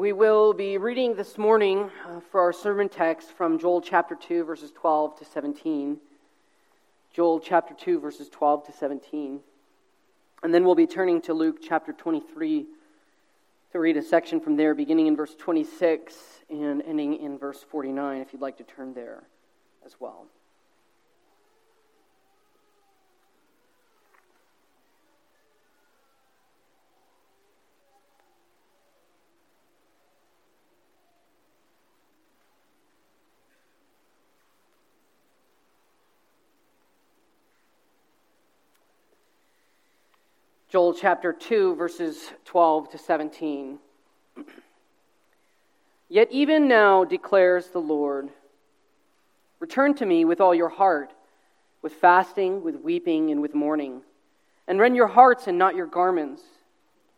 We will be reading this morning uh, for our sermon text from Joel chapter 2, verses 12 to 17. Joel chapter 2, verses 12 to 17. And then we'll be turning to Luke chapter 23 to read a section from there, beginning in verse 26 and ending in verse 49, if you'd like to turn there as well. Joel chapter 2, verses 12 to 17. Yet even now declares the Lord Return to me with all your heart, with fasting, with weeping, and with mourning, and rend your hearts and not your garments.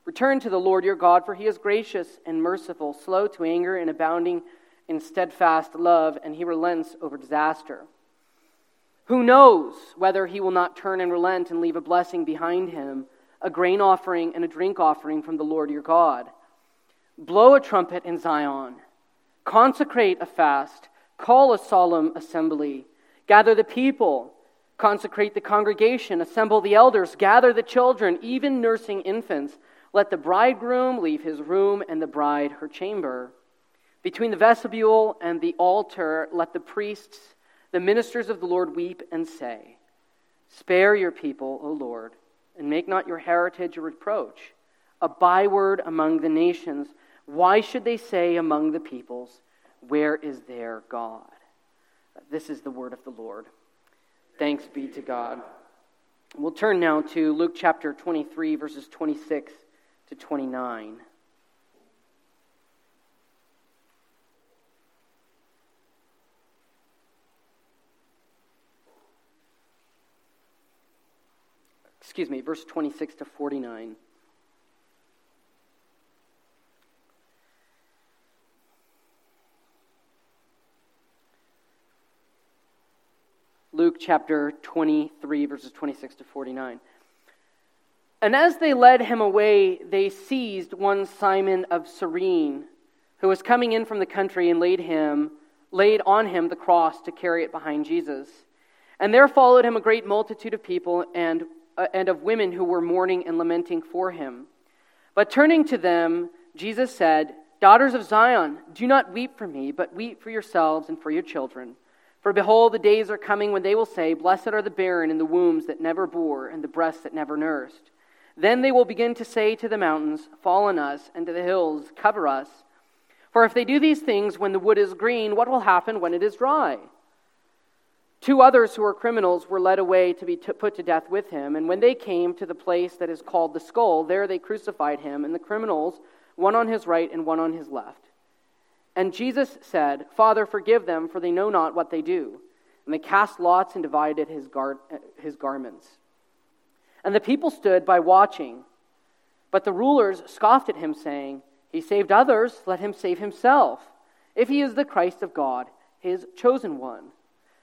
Return to the Lord your God, for he is gracious and merciful, slow to anger, and abounding in steadfast love, and he relents over disaster. Who knows whether he will not turn and relent and leave a blessing behind him? A grain offering and a drink offering from the Lord your God. Blow a trumpet in Zion. Consecrate a fast. Call a solemn assembly. Gather the people. Consecrate the congregation. Assemble the elders. Gather the children, even nursing infants. Let the bridegroom leave his room and the bride her chamber. Between the vestibule and the altar, let the priests, the ministers of the Lord, weep and say, Spare your people, O Lord and make not your heritage a reproach, a byword among the nations. Why should they say among the peoples, Where is their God? This is the word of the Lord. Thanks be to God. We'll turn now to Luke chapter 23, verses 26 to 29. Excuse me, verse 26 to 49. Luke chapter 23, verses 26 to 49. And as they led him away, they seized one Simon of Cyrene, who was coming in from the country, and laid him, laid on him the cross to carry it behind Jesus. And there followed him a great multitude of people, and uh, and of women who were mourning and lamenting for him. But turning to them, Jesus said, Daughters of Zion, do not weep for me, but weep for yourselves and for your children. For behold, the days are coming when they will say, Blessed are the barren and the wombs that never bore, and the breasts that never nursed. Then they will begin to say to the mountains, Fall on us, and to the hills, Cover us. For if they do these things when the wood is green, what will happen when it is dry? Two others who were criminals were led away to be t- put to death with him. And when they came to the place that is called the skull, there they crucified him and the criminals, one on his right and one on his left. And Jesus said, Father, forgive them, for they know not what they do. And they cast lots and divided his, gar- his garments. And the people stood by watching. But the rulers scoffed at him, saying, He saved others, let him save himself, if he is the Christ of God, his chosen one.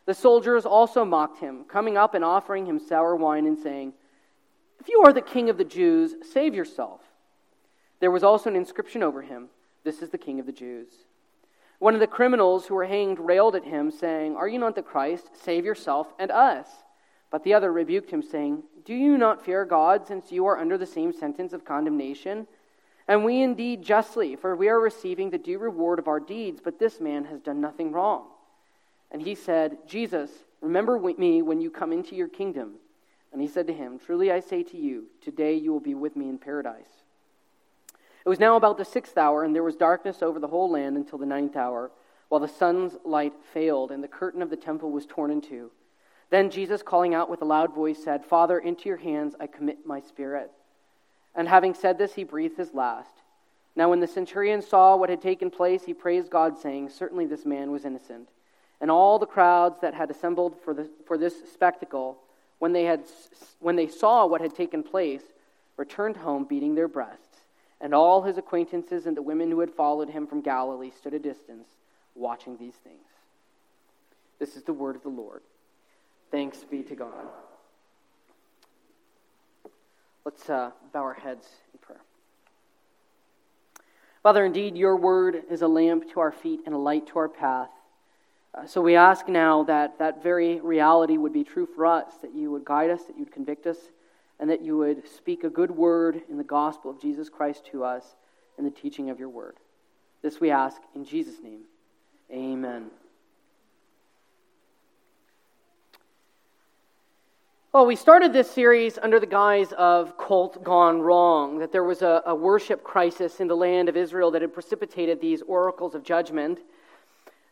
The soldiers also mocked him, coming up and offering him sour wine and saying, If you are the king of the Jews, save yourself. There was also an inscription over him This is the king of the Jews. One of the criminals who were hanged railed at him, saying, Are you not the Christ? Save yourself and us. But the other rebuked him, saying, Do you not fear God, since you are under the same sentence of condemnation? And we indeed justly, for we are receiving the due reward of our deeds, but this man has done nothing wrong. And he said, Jesus, remember me when you come into your kingdom. And he said to him, Truly I say to you, today you will be with me in paradise. It was now about the sixth hour, and there was darkness over the whole land until the ninth hour, while the sun's light failed, and the curtain of the temple was torn in two. Then Jesus, calling out with a loud voice, said, Father, into your hands I commit my spirit. And having said this, he breathed his last. Now, when the centurion saw what had taken place, he praised God, saying, Certainly this man was innocent. And all the crowds that had assembled for, the, for this spectacle, when they, had, when they saw what had taken place, returned home beating their breasts. And all his acquaintances and the women who had followed him from Galilee stood a distance, watching these things. This is the word of the Lord. Thanks be to God. Let's uh, bow our heads in prayer. Father, indeed, your word is a lamp to our feet and a light to our path. Uh, so we ask now that that very reality would be true for us, that you would guide us, that you would convict us, and that you would speak a good word in the gospel of Jesus Christ to us in the teaching of your word. This we ask in Jesus' name. Amen. Well, we started this series under the guise of cult gone wrong, that there was a, a, worship crisis in the land of Israel that had precipitated these oracles of judgment.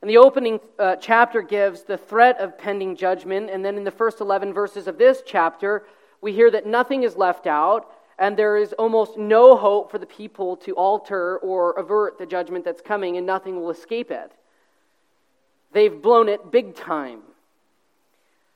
And the opening uh, chapter gives the threat of pending judgment, and then in the first 11 verses of this chapter, we hear that nothing is left out, and there is almost no hope for the people to alter or avert the judgment that's coming, and nothing will escape it. They've blown it big time.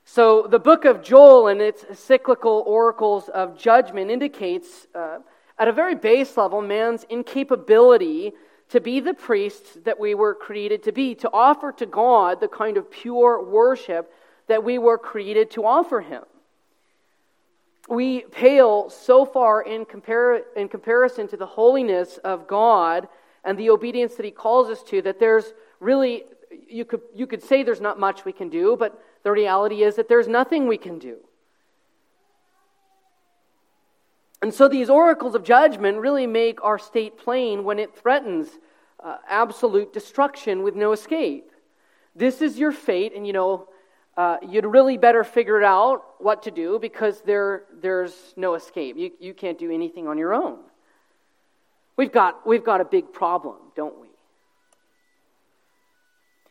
So, the book of Joel and its cyclical oracles of judgment indicates, uh, at a very base level, man's incapability to be the priests that we were created to be, to offer to God the kind of pure worship that we were created to offer Him. We pale so far in, compar- in comparison to the holiness of God and the obedience that He calls us to that there's really, you could, you could say there's not much we can do, but the reality is that there's nothing we can do. And so these oracles of judgment really make our state plain when it threatens uh, absolute destruction with no escape. This is your fate, and you know, uh, you'd really better figure it out what to do because there, there's no escape. You, you can't do anything on your own. We've got, we've got a big problem, don't we?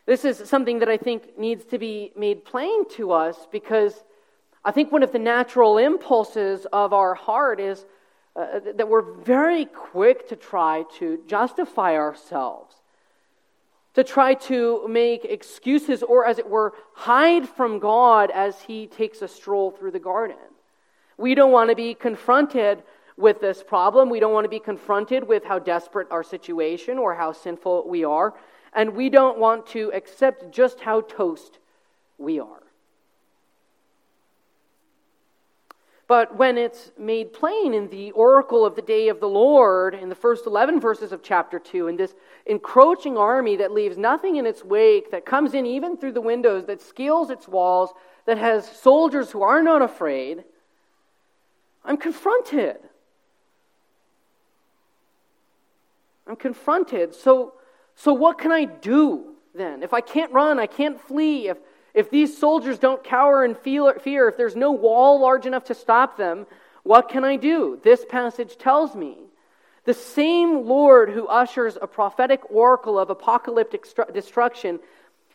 This is something that I think needs to be made plain to us because I think one of the natural impulses of our heart is uh, that we're very quick to try to justify ourselves, to try to make excuses or, as it were, hide from God as He takes a stroll through the garden. We don't want to be confronted with this problem. We don't want to be confronted with how desperate our situation or how sinful we are and we don't want to accept just how toast we are. But when it's made plain in the oracle of the day of the Lord, in the first 11 verses of chapter 2, in this encroaching army that leaves nothing in its wake, that comes in even through the windows, that scales its walls, that has soldiers who are not afraid, I'm confronted. I'm confronted. So, so, what can I do then? If I can't run, I can't flee, if, if these soldiers don't cower in fear, if there's no wall large enough to stop them, what can I do? This passage tells me the same Lord who ushers a prophetic oracle of apocalyptic destruction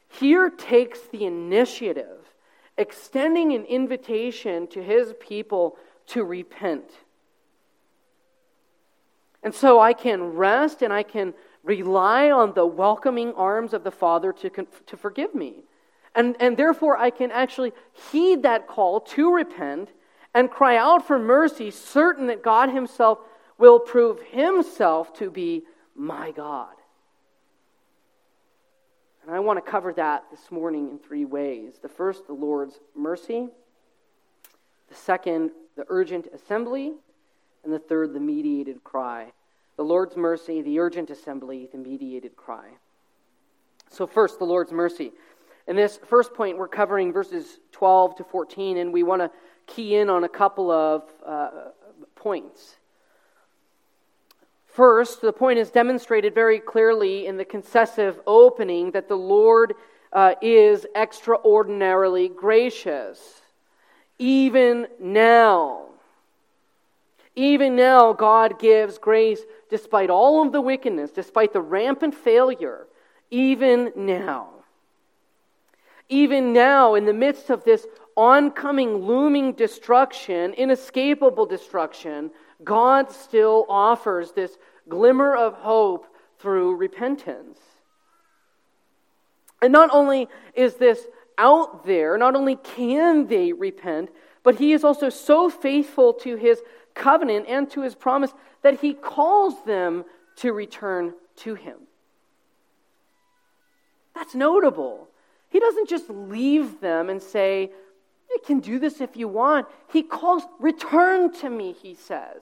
here takes the initiative, extending an invitation to his people to repent. And so I can rest and I can rely on the welcoming arms of the Father to, to forgive me. And, and therefore, I can actually heed that call to repent and cry out for mercy, certain that God Himself will prove Himself to be my God. And I want to cover that this morning in three ways. The first, the Lord's mercy. The second, the urgent assembly. And the third, the mediated cry the Lord's mercy, the urgent assembly, the mediated cry. So, first, the Lord's mercy. In this first point, we're covering verses 12 to 14, and we want to key in on a couple of uh, points. First, the point is demonstrated very clearly in the concessive opening that the Lord uh, is extraordinarily gracious. Even now, even now, God gives grace despite all of the wickedness, despite the rampant failure. Even now. Even now, in the midst of this oncoming, looming destruction, inescapable destruction, God still offers this glimmer of hope through repentance. And not only is this out there, not only can they repent, but He is also so faithful to His covenant and to his promise that he calls them to return to him. That's notable. He doesn't just leave them and say, You can do this if you want. He calls, Return to me, he says.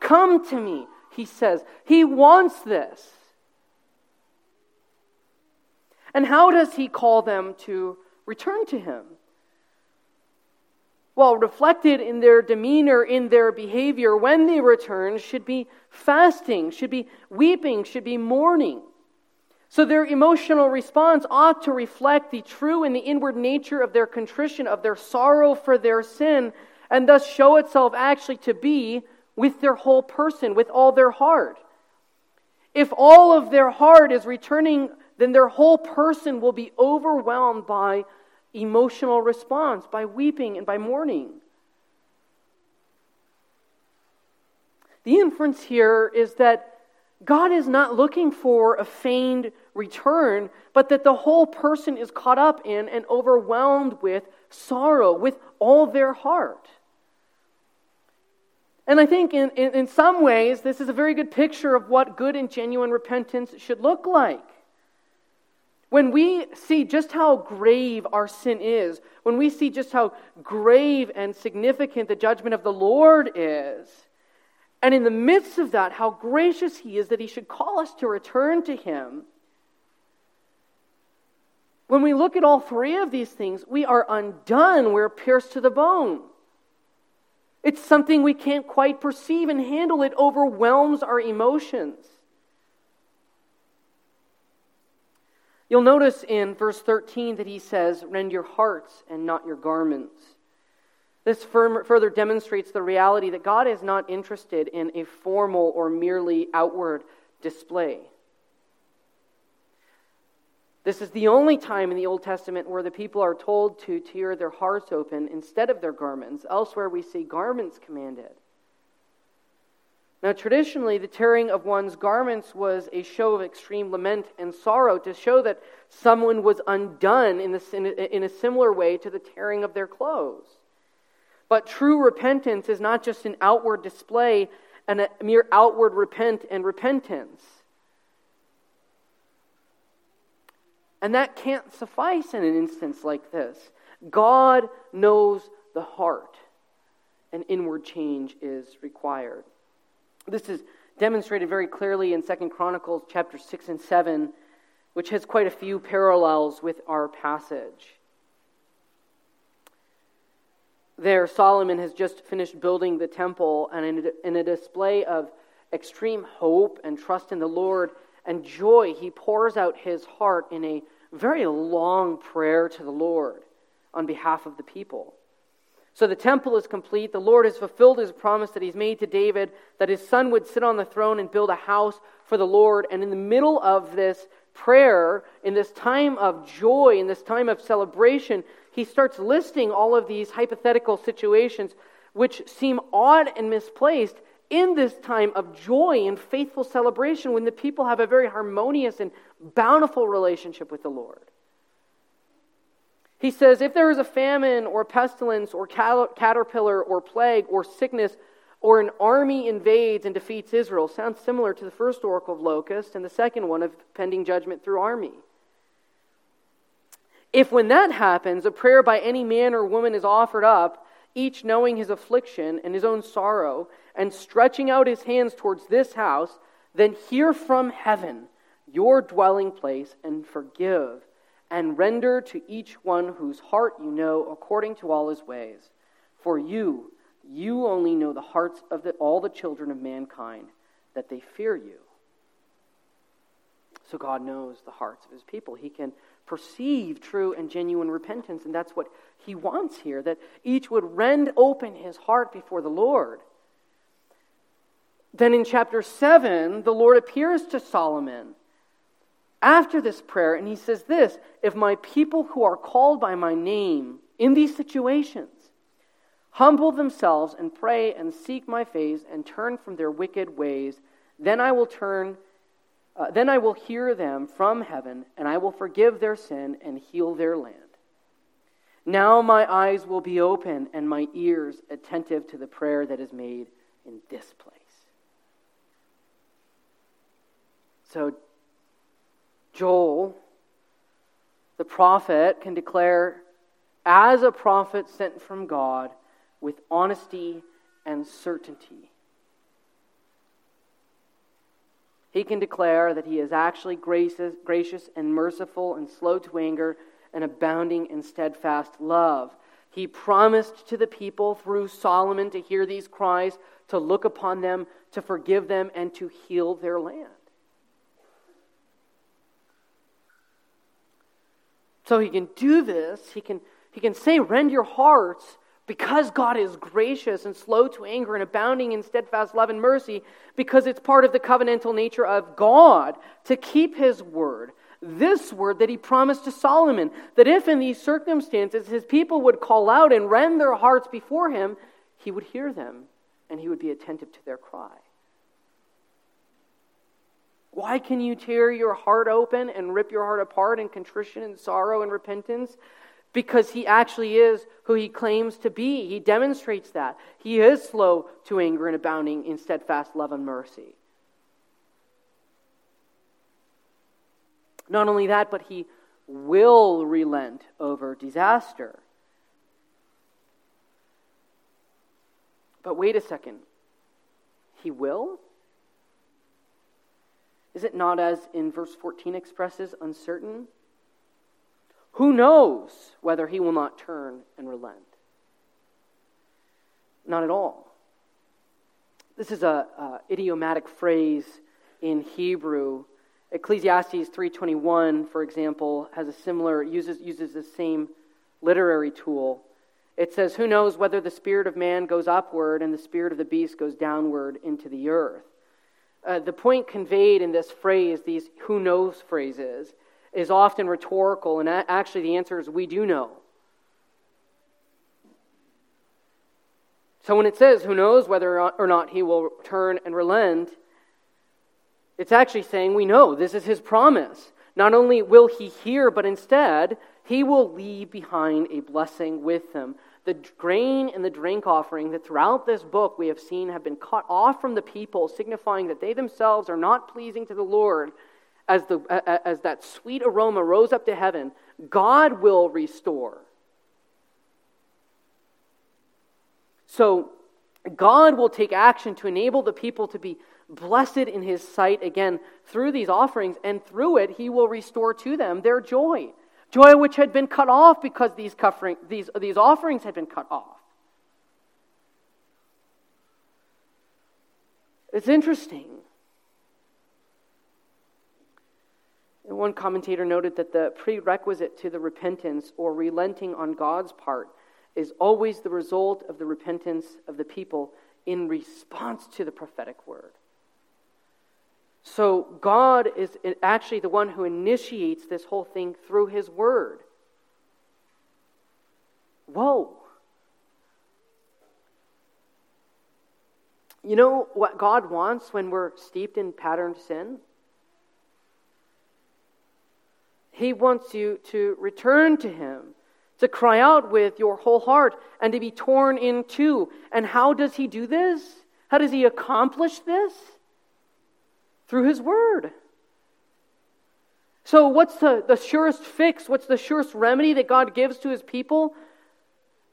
Come to me, he says. He wants this. And how does he call them to return to him? Well, reflected in their demeanor, in their behavior when they return, should be fasting, should be weeping, should be mourning. So their emotional response ought to reflect the true and the inward nature of their contrition, of their sorrow for their sin, and thus show itself actually to be with their whole person, with all their heart. If all of their heart is returning, then their whole person will be overwhelmed by emotional response, by weeping and by mourning. The inference here is that God is not looking for a feigned return, but that the whole person is caught up in and overwhelmed with sorrow, with all their heart. And I think in, in, in, some ways, this is a very good picture of what good and genuine repentance should look like. When we see just how grave our sin is, when we see just how grave and significant the judgment of the Lord is, and in the midst of that, how gracious He is that He should call us to return to Him. When we look at all three of these things, we are undone. We're pierced to the bone. It's something we can't quite perceive and handle. It overwhelms our emotions. You'll notice in verse 13 that he says, Rend your hearts and not your garments. This further demonstrates the reality that God is not interested in a formal or merely outward display. This is the only time in the Old Testament where the people are told to tear their hearts open instead of their garments. Elsewhere, we see garments commanded. Now, traditionally, the tearing of one's garments was a show of extreme lament and sorrow to show that someone was undone in, in a similar way to the tearing of their clothes. But true repentance is not just an outward display and a mere outward repent and repentance. And that can't suffice in an instance like this. God knows the heart, and inward change is required. This is demonstrated very clearly in Second Chronicles chapter 6 and 7, which has quite a few parallels with our passage. There, Solomon has just finished building the temple, and in a display of extreme hope and trust in the Lord and joy, he pours out his heart in a very long prayer to the Lord on behalf of the people. So the temple is complete. The Lord has fulfilled his promise that he's made to David that his son would sit on the throne and build a house for the Lord. And in the middle of this prayer, in this time of joy, in this time of celebration, he starts listing all of these hypothetical situations which seem odd and misplaced in this time of joy and faithful celebration when the people have a very harmonious and bountiful relationship with the Lord. He says, if there is a famine or pestilence or caterpillar or plague or sickness or an army invades and defeats Israel, sounds similar to the first oracle of locust and the second one of pending judgment through army. If when that happens, a prayer by any man or woman is offered up, each knowing his affliction and his own sorrow, and stretching out his hands towards this house, then hear from heaven your dwelling place and forgive and render to each one whose heart you know according to all his ways. For you, you only know the hearts of the, all the children of mankind, that they fear you. So God knows the hearts of his people. He can perceive true and genuine repentance, and that's what he wants here that each would rend open his heart before the Lord. Then in chapter 7, the Lord appears to Solomon after this prayer, and he says this If my people who are called by my name in these situations humble themselves and pray and seek my face and turn from their wicked ways, then I will turn. Uh, then I will hear them from heaven, and I will forgive their sin and heal their land. Now my eyes will be open and my ears attentive to the prayer that is made in this place. So, Joel, the prophet, can declare, as a prophet sent from God, with honesty and certainty. He can declare that he is actually gracious, gracious and merciful and slow to anger and abounding in steadfast love. He promised to the people through Solomon to hear these cries, to look upon them, to forgive them, and to heal their land. So he can do this. He can, he can say, Rend your hearts because God is gracious and slow to anger and abounding in steadfast love and mercy, because it's part of the covenantal nature of God to keep his word. This word that he promised to Solomon, that if in these circumstances his people would call out and rend their hearts before him, he would hear them and he would be attentive to their cry. Why can you tear your heart open and rip your heart apart in contrition and sorrow and repentance? Because he actually is who he claims to be. He demonstrates that. He is slow to anger and abounding in steadfast love and mercy. Not only that, but he will relent over disaster. But wait a second. He will? Is it not as in verse 14 expresses uncertain? Who knows whether he will not turn and relent? Not at all. This is a, a idiomatic phrase in Hebrew. Ecclesiastes 3:21, for example, has a similar uses uses the same literary tool. It says, "Who knows whether the spirit of man goes upward and the spirit of the beast goes downward into the earth?" Uh, the point conveyed in this phrase, these who knows phrases, is often rhetorical, and actually the answer is we do know. So when it says, who knows whether or not he will turn and relent, it's actually saying we know this is his promise. Not only will he hear, but instead, he will leave behind a blessing with him the grain and the drink offering that throughout this book we have seen have been cut off from the people, signifying that they themselves are not pleasing to the Lord, as, the, as that sweet aroma rose up to heaven, God will restore. So, God will take action to enable the people to be blessed in his sight again through these offerings, and through it, he will restore to them their joy. Joy which had been cut off because these, covering, these, these offerings had been cut off. It's interesting. And one commentator noted that the prerequisite to the repentance or relenting on God's part is always the result of the repentance of the people in response to the prophetic word. So God is actually the one who initiates this whole thing through his word. Whoa. You know what God wants when we're steeped in patterned sin? He wants you to return to Him, to cry out with your whole heart, and to be torn in two. And how does He do this? How does He accomplish this? through His Word. So, what's the, the surest fix? What's the surest remedy that God gives to His people?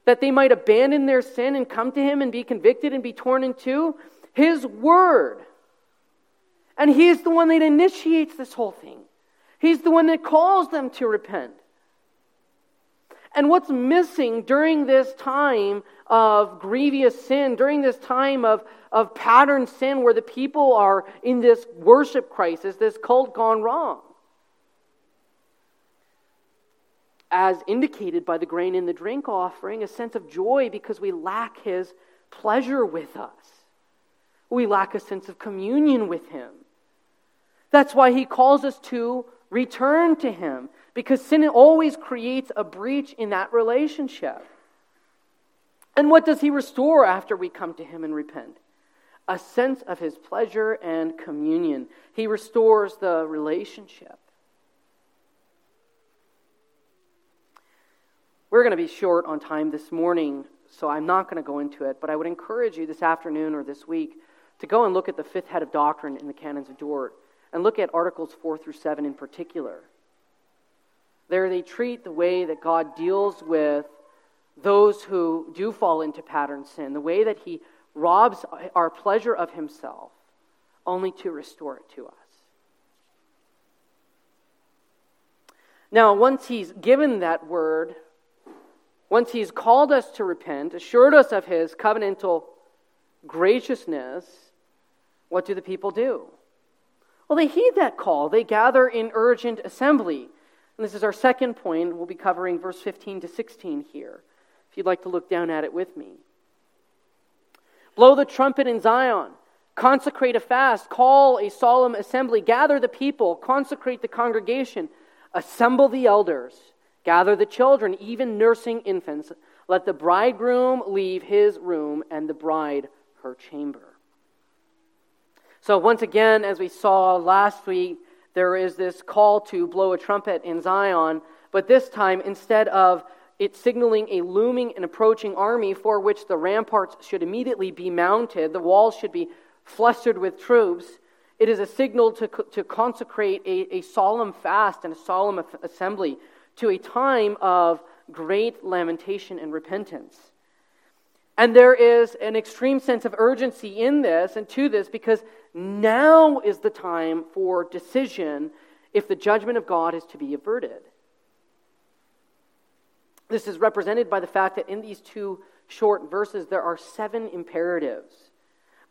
That they might abandon their sin and come to Him and be convicted and be torn in two? His Word. And He is the one that initiates this whole thing, He's the one that calls them to repent. And what's missing during this time of grievous sin, during this time of, of pattern sin where the people are in this worship crisis, this cult gone wrong. As indicated by the grain in the drink offering, a sense of joy because we lack his pleasure with us. We lack a sense of communion with him. That's why he calls us to return to him because sin always creates a breach in that relationship. And what does he restore after we come to him and repent? A sense of his pleasure and communion. He restores the relationship. We're going to be short on time this morning, so I'm not going to go into it, but I would encourage you this afternoon or this week to go and look at the fifth head of doctrine in the Canons of Dort and look at Articles 4 through 7 in particular. There they treat the way that God deals with those who do fall into pattern sin, the way that He robs our pleasure of Himself only to restore it to us. Now, once He's given that word, once He's called us to repent, assured us of His covenantal graciousness, what do the people do? Well, they heed that call. They gather in urgent assembly. And this is our second point. We'll be covering verse 15 to 16 here, if you'd like to look down at it with me. Blow the trumpet in Zion. Consecrate a fast. Call a solemn assembly. Gather the people. Consecrate the congregation. Assemble the elders. Gather the children, even nursing infants. Let the bridegroom leave his room and the bride her chamber. So, once again, as we saw last week, there is this call to blow a trumpet in Zion, but this time, instead of it signaling a looming and approaching army for which the ramparts should immediately be mounted, the walls should be flustered with troops, it is a signal to, to consecrate a, a solemn fast and a solemn assembly to a time of great lamentation and repentance. And there is an extreme sense of urgency in this and to this because now is the time for decision if the judgment of God is to be averted. This is represented by the fact that in these two short verses there are seven imperatives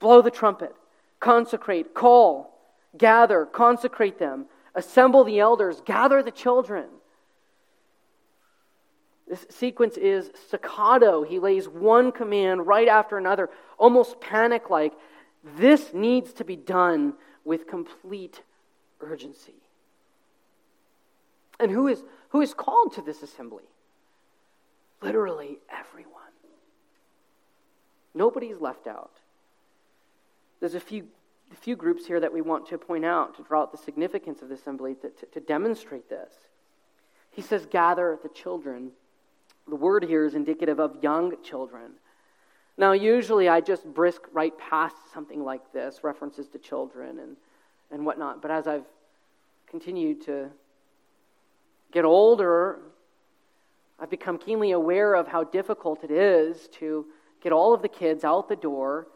blow the trumpet, consecrate, call, gather, consecrate them, assemble the elders, gather the children. This sequence is staccato. He lays one command right after another, almost panic like. This needs to be done with complete urgency. And who is, who is called to this assembly? Literally everyone. Nobody's left out. There's a few, a few groups here that we want to point out to draw out the significance of the assembly to, to, to demonstrate this. He says, Gather the children the word here is indicative of young children. Now, usually I just brisk right past something like this, references to children and, and whatnot. But as I've continued to get older, I've become keenly aware of how difficult it is to get all of the kids out the door,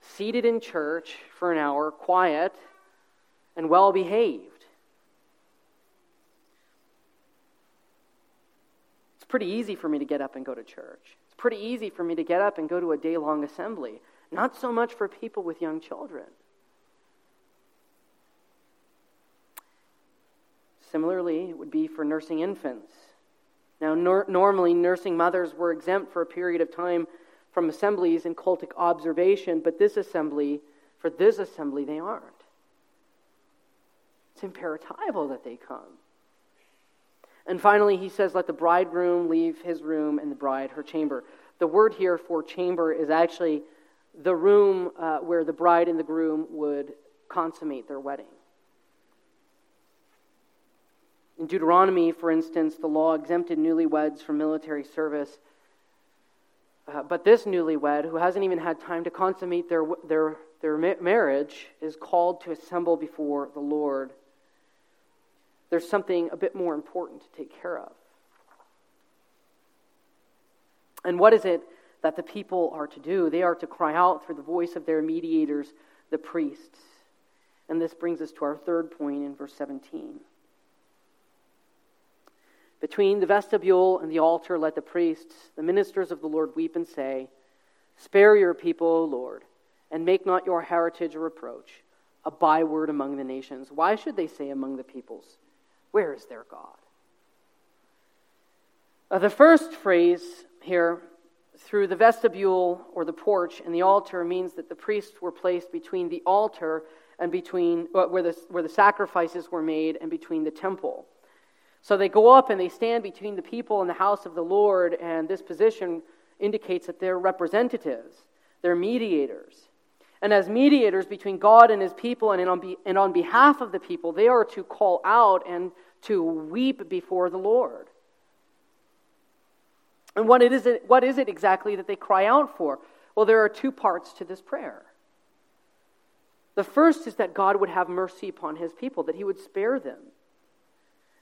seated in church for an hour, quiet and well behaved. Pretty easy for me to get up and go to church. It's pretty easy for me to get up and go to a day long assembly. Not so much for people with young children. Similarly, it would be for nursing infants. Now, nor- normally, nursing mothers were exempt for a period of time from assemblies and cultic observation, but this assembly, for this assembly, they aren't. It's imperatival that they come. And finally, he says, Let the bridegroom leave his room and the bride her chamber. The word here for chamber is actually the room uh, where the bride and the groom would consummate their wedding. In Deuteronomy, for instance, the law exempted newlyweds from military service. Uh, but this newlywed, who hasn't even had time to consummate their, their, their marriage, is called to assemble before the Lord there's something a bit more important to take care of. And what is it that the people are to do? They are to cry out through the voice of their mediators, the priests. And this brings us to our third point in verse 17. Between the vestibule and the altar, let the priests, the ministers of the Lord, weep and say, Spare your people, O Lord, and make not your heritage a reproach, a byword among the nations. Why should they say among the peoples? Where is their God? Uh, the first phrase here, through the vestibule or the porch and the altar, means that the priests were placed between the altar and between uh, where, the, where the sacrifices were made and between the temple. So they go up and they stand between the people and the house of the Lord, and this position indicates that they're representatives, they're mediators. And as mediators between God and his people and on, be, and on behalf of the people, they are to call out and to weep before the Lord. And what, it is what is it exactly that they cry out for? Well, there are two parts to this prayer. The first is that God would have mercy upon his people, that he would spare them.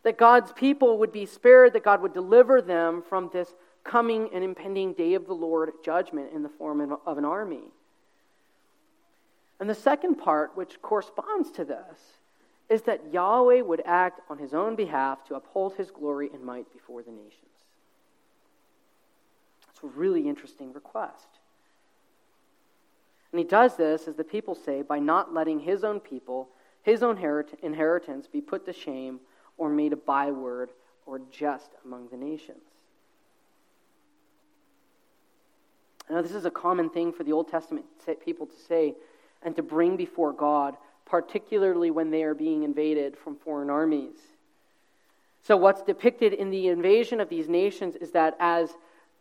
That God's people would be spared, that God would deliver them from this coming and impending day of the Lord judgment in the form of an army. And the second part, which corresponds to this, is that Yahweh would act on his own behalf to uphold his glory and might before the nations. It's a really interesting request. And he does this, as the people say, by not letting his own people, his own inheritance, be put to shame or made a byword or jest among the nations. Now, this is a common thing for the Old Testament people to say and to bring before God particularly when they are being invaded from foreign armies. So, what's depicted in the invasion of these nations is that as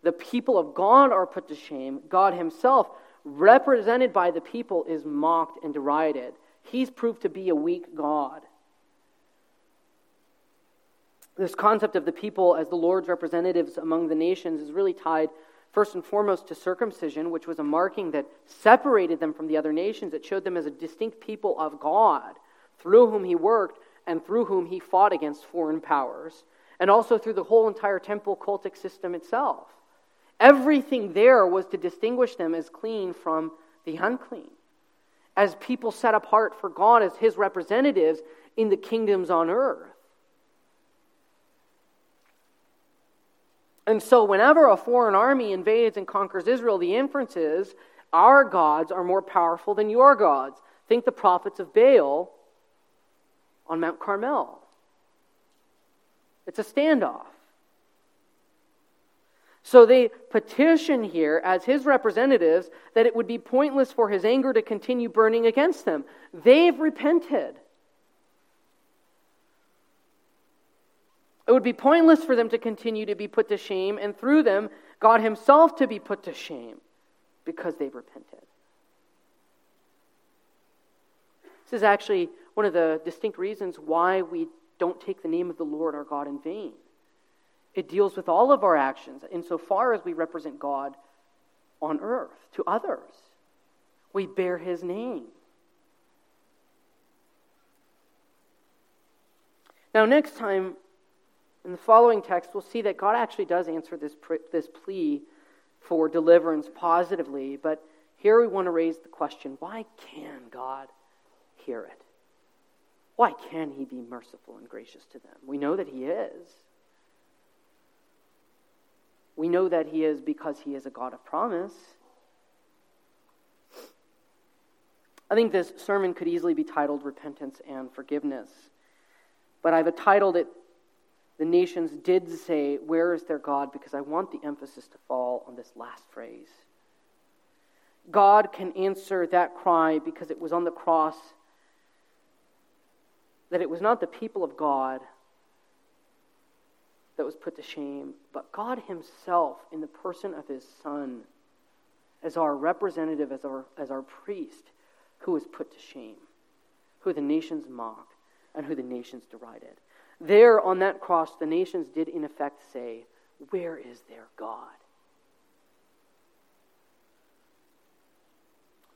the people of God are put to shame, God Himself, represented by the people, is mocked and derided. He's proved to be a weak God. This concept of the people as the Lord's representatives among the nations is really tied first and foremost to circumcision, which was a marking that separated them from the other nations. It showed them as a distinct people of God, through whom he worked and through whom he fought against foreign powers, and also through the whole entire temple cultic system itself. Everything there was to distinguish them as clean from the unclean, as people set apart for God as his representatives in the kingdoms on earth. And so, whenever a foreign army invades and conquers Israel, the inference is our gods are more powerful than your gods. Think the prophets of Baal on Mount Carmel. It's a standoff. So they petition here as his representatives that it would be pointless for his anger to continue burning against them. They've repented. It would be pointless for them to continue to be put to shame, and through them, God Himself to be put to shame because they've repented. This is actually one of the distinct reasons why we don't take the name of the Lord our God in vain. It deals with all of our actions insofar as we represent God on earth to others. We bear His name. Now, next time in the following text, we'll see that God actually does answer this, this plea for deliverance positively, but here we want to raise the question why can God hear it? Why can He be merciful and gracious to them? We know that He is. We know that He is because He is a God of promise. I think this sermon could easily be titled Repentance and Forgiveness, but I've titled it the nations did say, Where is their God? because I want the emphasis to fall on this last phrase. God can answer that cry because it was on the cross that it was not the people of God that was put to shame, but God Himself in the person of His Son as our representative, as our, as our priest, who was put to shame, who the nations mocked, and who the nations derided. There on that cross, the nations did in effect say, Where is their God?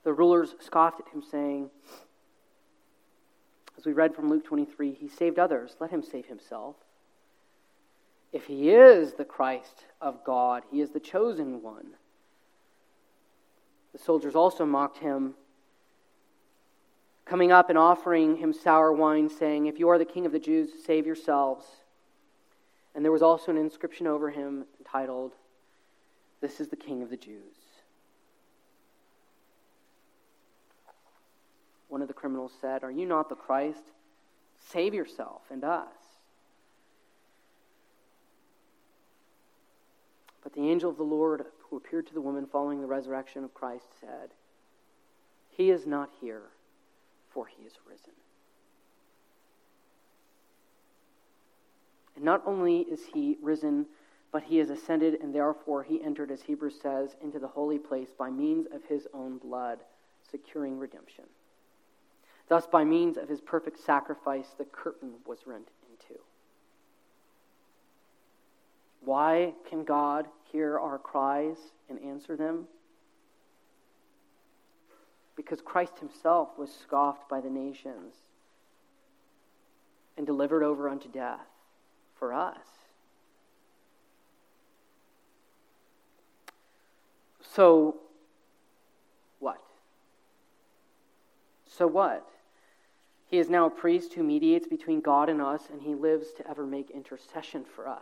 The rulers scoffed at him, saying, as we read from Luke 23, He saved others, let him save himself. If he is the Christ of God, he is the chosen one. The soldiers also mocked him coming up and offering him sour wine, saying, If you are the king of the Jews, save yourselves. And there was also an inscription over him entitled, This is the king of the Jews. One of the criminals said, Are you not the Christ? Save yourself and us. But the angel of the Lord, who appeared to the woman following the resurrection of Christ, said, He is not here for he is risen. And not only is he risen, but he has ascended, and therefore he entered, as Hebrews says, into the holy place by means of his own blood, securing redemption. Thus, by means of his perfect sacrifice, the curtain was rent in two. Why can God hear our cries and answer them? Because Christ himself was scoffed by the nations and delivered over unto death for us. So, what? So what? He is now a priest who mediates between God and us, and he lives to ever make intercession for us.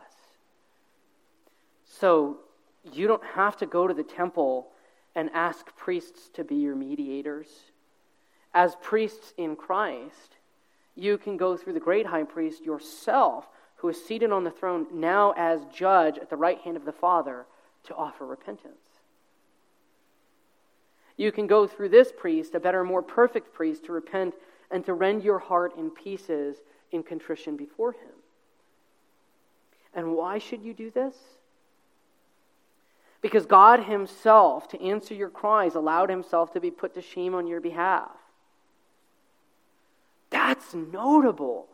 So you don't have to go to the temple and ask priests to be your mediators. As priests in Christ, you can go through the great high priest yourself, who is seated on the throne now as judge at the right hand of the Father, to offer repentance. You can go through this priest, a better, more perfect priest, to repent and to rend your heart in pieces in contrition before him. And why should you do this? Because God Himself, to answer your cries, allowed Himself to be put to shame on your behalf. That's notable.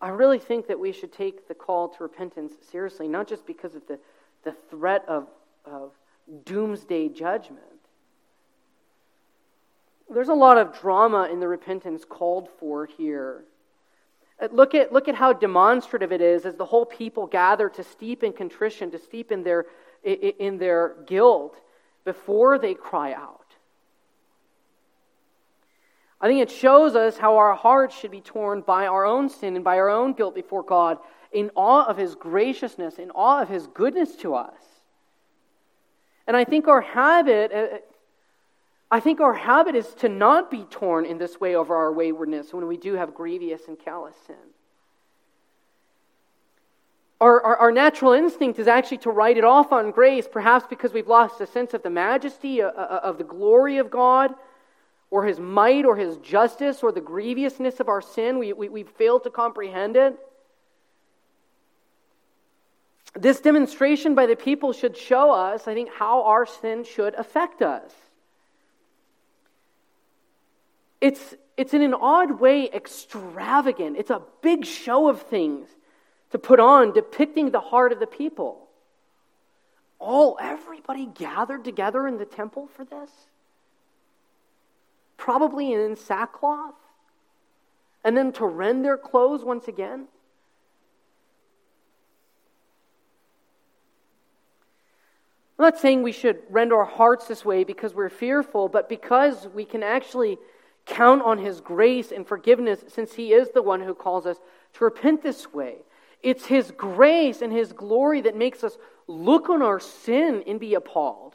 I really think that we should take the call to repentance seriously, not just because of the, the threat of, of doomsday judgment. There's a lot of drama in the repentance called for here. Uh, look at, look at how demonstrative it is as the whole people gather to steep in contrition, to steep in their, in their guilt before they cry out. I think it shows us how our hearts should be torn by our own sin and by our own guilt before God in awe of His graciousness, in awe of His goodness to us. And I think our habit, uh, I think our habit is to not be torn in this way over our waywardness when we do have grievous and callous sin. Our, our, our, natural instinct is actually to write it off on grace, perhaps because we've lost a sense of the majesty, of, uh, uh, of the glory of God, or His might, or His justice, or the grievousness of our sin. We, we, we've failed to comprehend it. This demonstration by the people should show us, I think, how our sin should affect us. It's, it's in an odd way extravagant. It's a big show of things to put on, depicting the heart of the people. All, everybody gathered together in the temple for this? Probably in sackcloth? And then to rend their clothes once again? I'm not saying we should rend our hearts this way because we're fearful, but because we can actually count on His grace and forgiveness since He is the one who calls us to repent this way. It's His grace and His glory that makes us look on our sin and be appalled.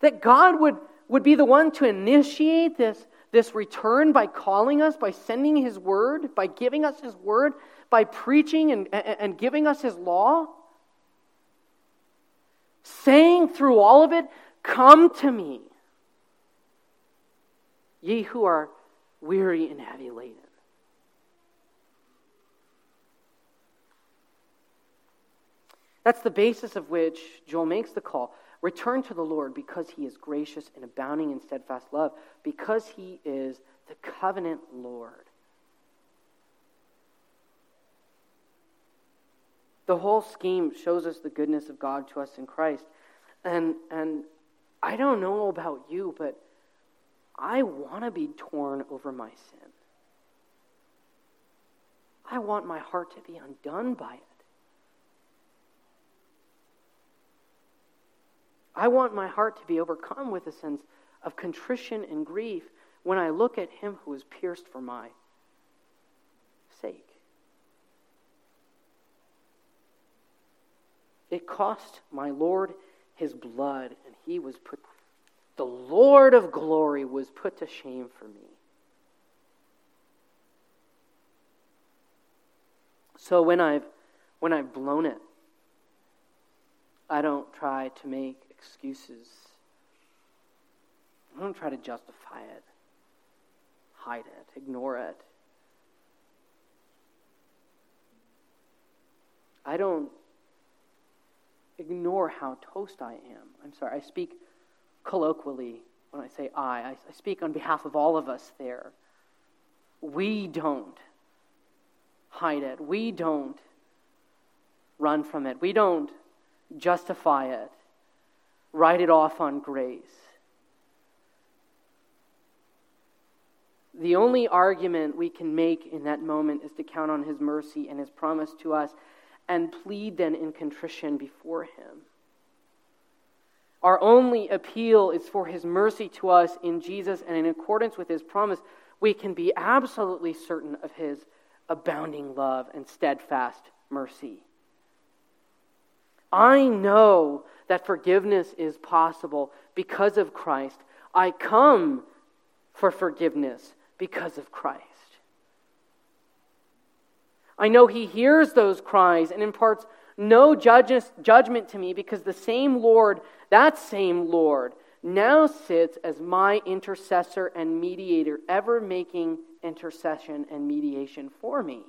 That God would, would be the one to initiate this, this return by calling us, by sending His word, by giving us His word, by preaching and, and, giving us His law saying through all of it, Come to me, ye who are weary and heavy laden. That's the basis of which Joel makes the call. Return to the Lord because he is gracious and abounding in steadfast love, because he is the covenant Lord. The whole scheme shows us the goodness of God to us in Christ. And, and I don't know about you, but I want to be torn over my sin. I want my heart to be undone by it. I want my heart to be overcome with a sense of contrition and grief when I look at him who was pierced for my sake. It cost my Lord his blood, and he was put, the Lord of glory was put to shame for me. So when I've, when I've blown it, I don't try to make excuses. I don't try to justify it, hide it, ignore it. I don't ignore how toast I am. I'm sorry, I speak colloquially when I say I. I, I speak on behalf of all of us there. We don't hide it. We don't run from it. We don't justify it, write it off on grace. The only argument we can make in that moment is to count on His mercy and His promise to us and plead then in contrition before Him. Our only appeal is for his mercy to us in Jesus, and in accordance with his promise, we can be absolutely certain of his abounding love and steadfast mercy. I know that forgiveness is possible because of Christ. I come for forgiveness because of Christ. I know He hears those cries and imparts no judgment to me because the same Lord, that same Lord, now sits as my intercessor and mediator, ever making intercession and mediation for me.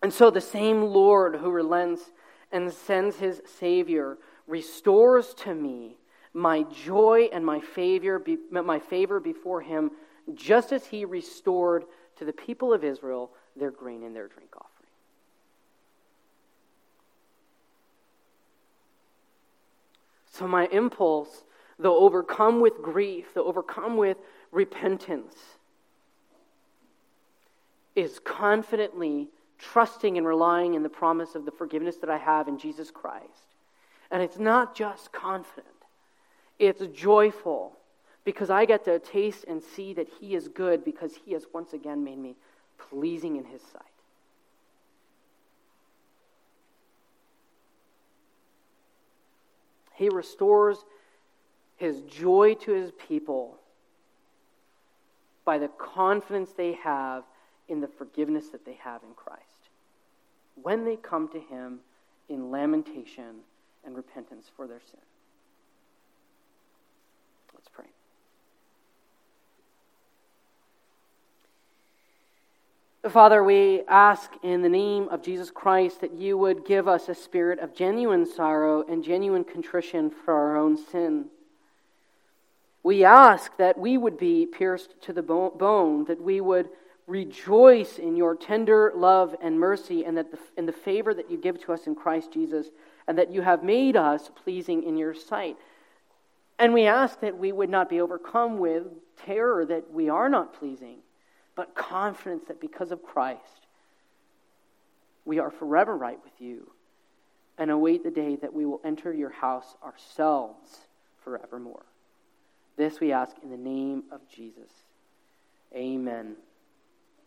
And so the same Lord who relents and sends his Savior restores to me my joy and my favor, my favor before him, just as he restored to the people of Israel their grain and their drink offering. So, my impulse, though overcome with grief, though overcome with repentance, is confidently trusting and relying in the promise of the forgiveness that I have in Jesus Christ. And it's not just confident, it's joyful because I get to taste and see that He is good because He has once again made me pleasing in His sight. He restores His joy to His people by the confidence they have in the forgiveness that they have in Christ when they come to Him in lamentation and repentance for their sin. Let's pray. Father, we ask in the name of Jesus Christ that you would give us a spirit of genuine sorrow and genuine contrition for our own sin. We ask that we would be pierced to the bone, that we would rejoice in your tender love and mercy and that the, in the favor that you give to us in Christ Jesus and that you have made us pleasing in your sight. And we ask that we would not be overcome with terror that we are not pleasing, but confidence that because of Christ, we are forever right with you and await the day that we will enter your house ourselves forevermore. This we ask in the name of Jesus. Amen.